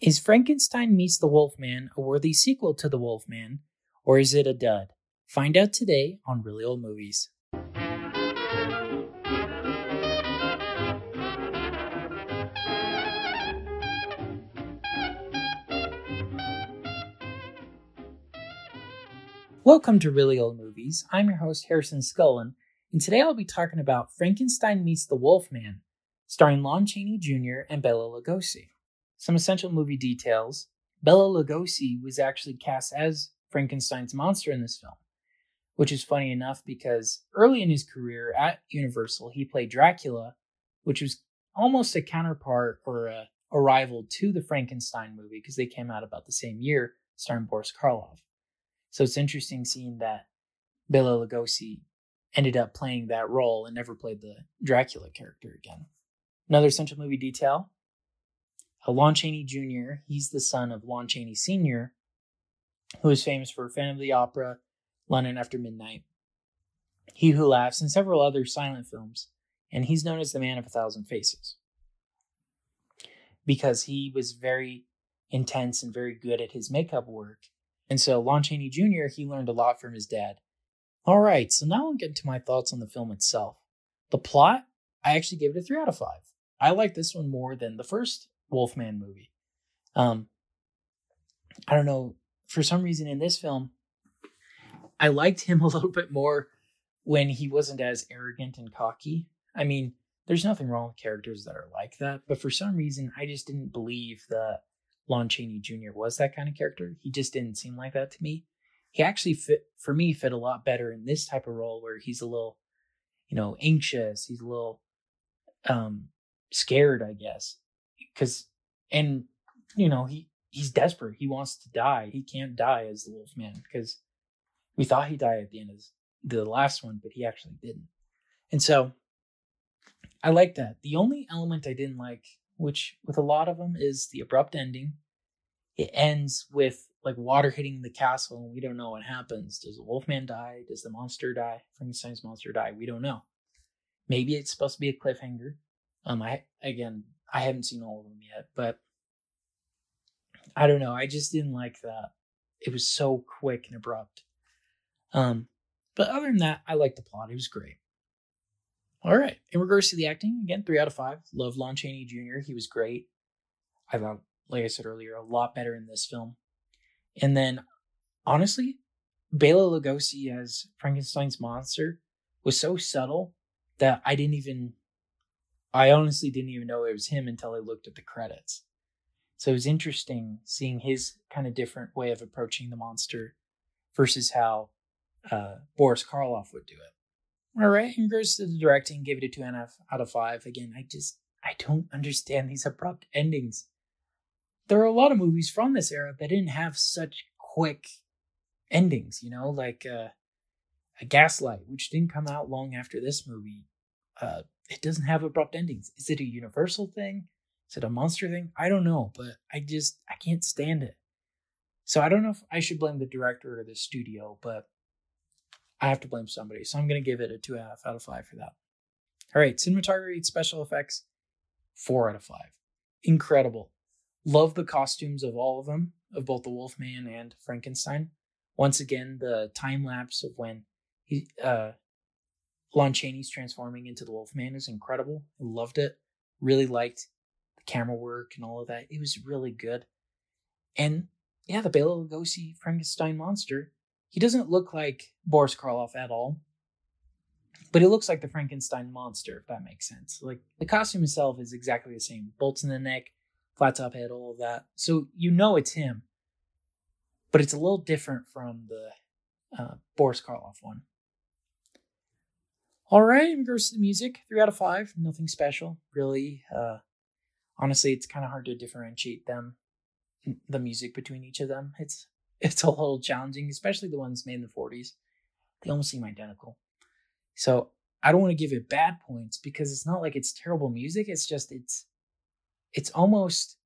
Is Frankenstein Meets the Wolfman a worthy sequel to The Wolfman, or is it a dud? Find out today on Reely Old Movies. Welcome to Reely Old Movies. I'm your host, Harrison Scullin, and today I'll be talking about Frankenstein Meets the Wolfman, starring Lon Chaney Jr. and Bela Lugosi. Some essential movie details Bela Lugosi was actually cast as Frankenstein's monster in this film, which is funny enough because early in his career at Universal, he played Dracula, which was almost a counterpart or a, a rival to the Frankenstein movie because they came out about the same year, starring Boris Karloff. So it's interesting seeing that Bela Lugosi ended up playing that role and never played the Dracula character again. Another essential movie detail Lon Chaney Jr., he's the son of Lon Chaney Sr., who is famous for Phantom of the Opera, London After Midnight, He Who Laughs, and several other silent films, and he's known as the Man of a Thousand Faces because he was very intense and very good at his makeup work. And so Lon Chaney Jr., he learned a lot from his dad. All right, so now I'll get into my thoughts on the film itself. The plot, I actually gave it a 3 out of 5. I like this one more than the first Wolfman movie. Um, I don't know. For some reason, in this film, I liked him a little bit more when he wasn't as arrogant and cocky. I mean, there's nothing wrong with characters that are like that, but for some reason, I just didn't believe that Lon Chaney Jr. was that kind of character. He just didn't seem like that to me. He actually fit, for me, fit a lot better in this type of role where he's a little, you know, anxious. He's a little um, scared, I guess because and you know he he's desperate. He wants to die. He can't die as the wolf man because we thought he died at the end of the last one, but he actually didn't. And so I like that. The only element I didn't like, which with a lot of them, is the abrupt ending. It ends with like water hitting the castle, and we don't know what happens. Does the Wolfman die? Does the monster die? Frankenstein's monster die? We don't know. Maybe it's supposed to be a cliffhanger. Um, I again I haven't seen all of them yet, but I don't know. I just didn't like that. It was so quick and abrupt. Um, but other than that, I liked the plot. It was great. All right. In regards to the acting, again, three out of five. Love Lon Chaney Jr. He was great. I thought, like I said earlier, a lot better in this film. And then, honestly, Bela Lugosi as Frankenstein's monster was so subtle that I didn't even I honestly didn't even know it was him until I looked at the credits. So it was interesting seeing his kind of different way of approaching the monster versus how uh, Boris Karloff would do it. All right, in regards to the directing, give it a two and a half out of five. Again, I just I don't understand these abrupt endings. There are a lot of movies from this era that didn't have such quick endings. You know, like uh, a Gaslight, which didn't come out long after this movie. Uh, it doesn't have abrupt endings. Is it a universal thing? Is it a monster thing? I don't know, but I just I can't stand it. So I don't know if I should blame the director or the studio, but I have to blame somebody. So I'm gonna give it a two and a half out of five for that. All right, cinematography, special effects, four out of five. Incredible. Love the costumes of all of them, of both the Wolfman and Frankenstein. Once again, the time lapse of when he uh, Lon Chaney's transforming into the Wolfman is incredible. I loved it. Really liked the camera work and all of that. It was really good. And yeah, the Bela Lugosi Frankenstein monster. He doesn't look like Boris Karloff at all, but he looks like the Frankenstein monster, if that makes sense. Like the costume itself is exactly the same: bolts in the neck, flat top head, all of that. So you know it's him, but it's a little different from the uh, Boris Karloff one. All right, in regards to the music, three out of five. Nothing special, really. Uh, honestly, it's kind of hard to differentiate them, the music between each of them. It's it's a little challenging, especially the ones made in the '40s. They almost seem identical. So I don't want to give it bad points because it's not like it's terrible music. It's just it's it's almost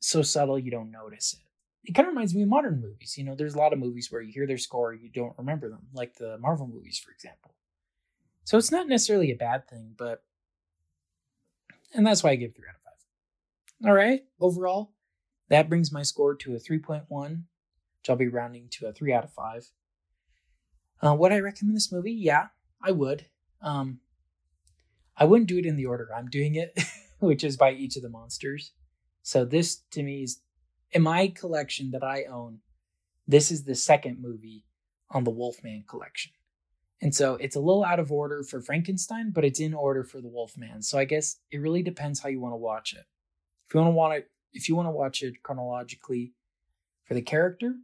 so subtle you don't notice it. It kind of reminds me of modern movies. You know, there's a lot of movies where you hear their score, you don't remember them, like the Marvel movies, for example so it's not necessarily a bad thing, but and that's why I give three out of five. All right, overall, That brings my score to a 3.1, which I'll be rounding to a 3 out of 5. Uh, would I recommend this movie? Yeah, I would. Um, I wouldn't do it in the order I'm doing it, which is by each of the monsters. So this to me is in my collection that I own. This is the second movie on the Wolfman collection. And so it's a little out of order for Frankenstein, but it's in order for the Wolfman. So I guess it really depends how you want to watch it. If you want to want it, if you want to watch it chronologically for the character,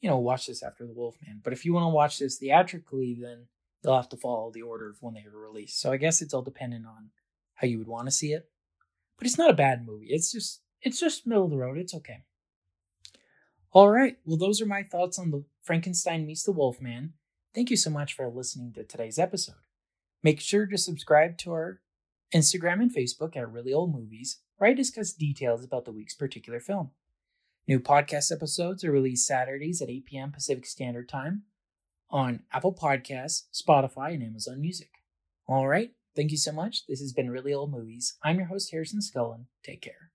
you know, watch this after the Wolfman. But if you want to watch this theatrically, then you'll have to follow the order of when they were released. So I guess it's all dependent on how you would want to see it. But it's not a bad movie. It's just it's just middle of the road. It's okay. All right. Well, those are my thoughts on the Frankenstein meets the Wolfman. Thank you so much for listening to today's episode. Make sure to subscribe to our Instagram and Facebook at Reely Old Movies, where I discuss details about the week's particular film. New podcast episodes are released Saturdays at 8 p.m. Pacific Standard Time on Apple Podcasts, Spotify, and Amazon Music. All right, thank you so much. This has been Reely Old Movies. I'm your host, Harrison Scullin. Take care.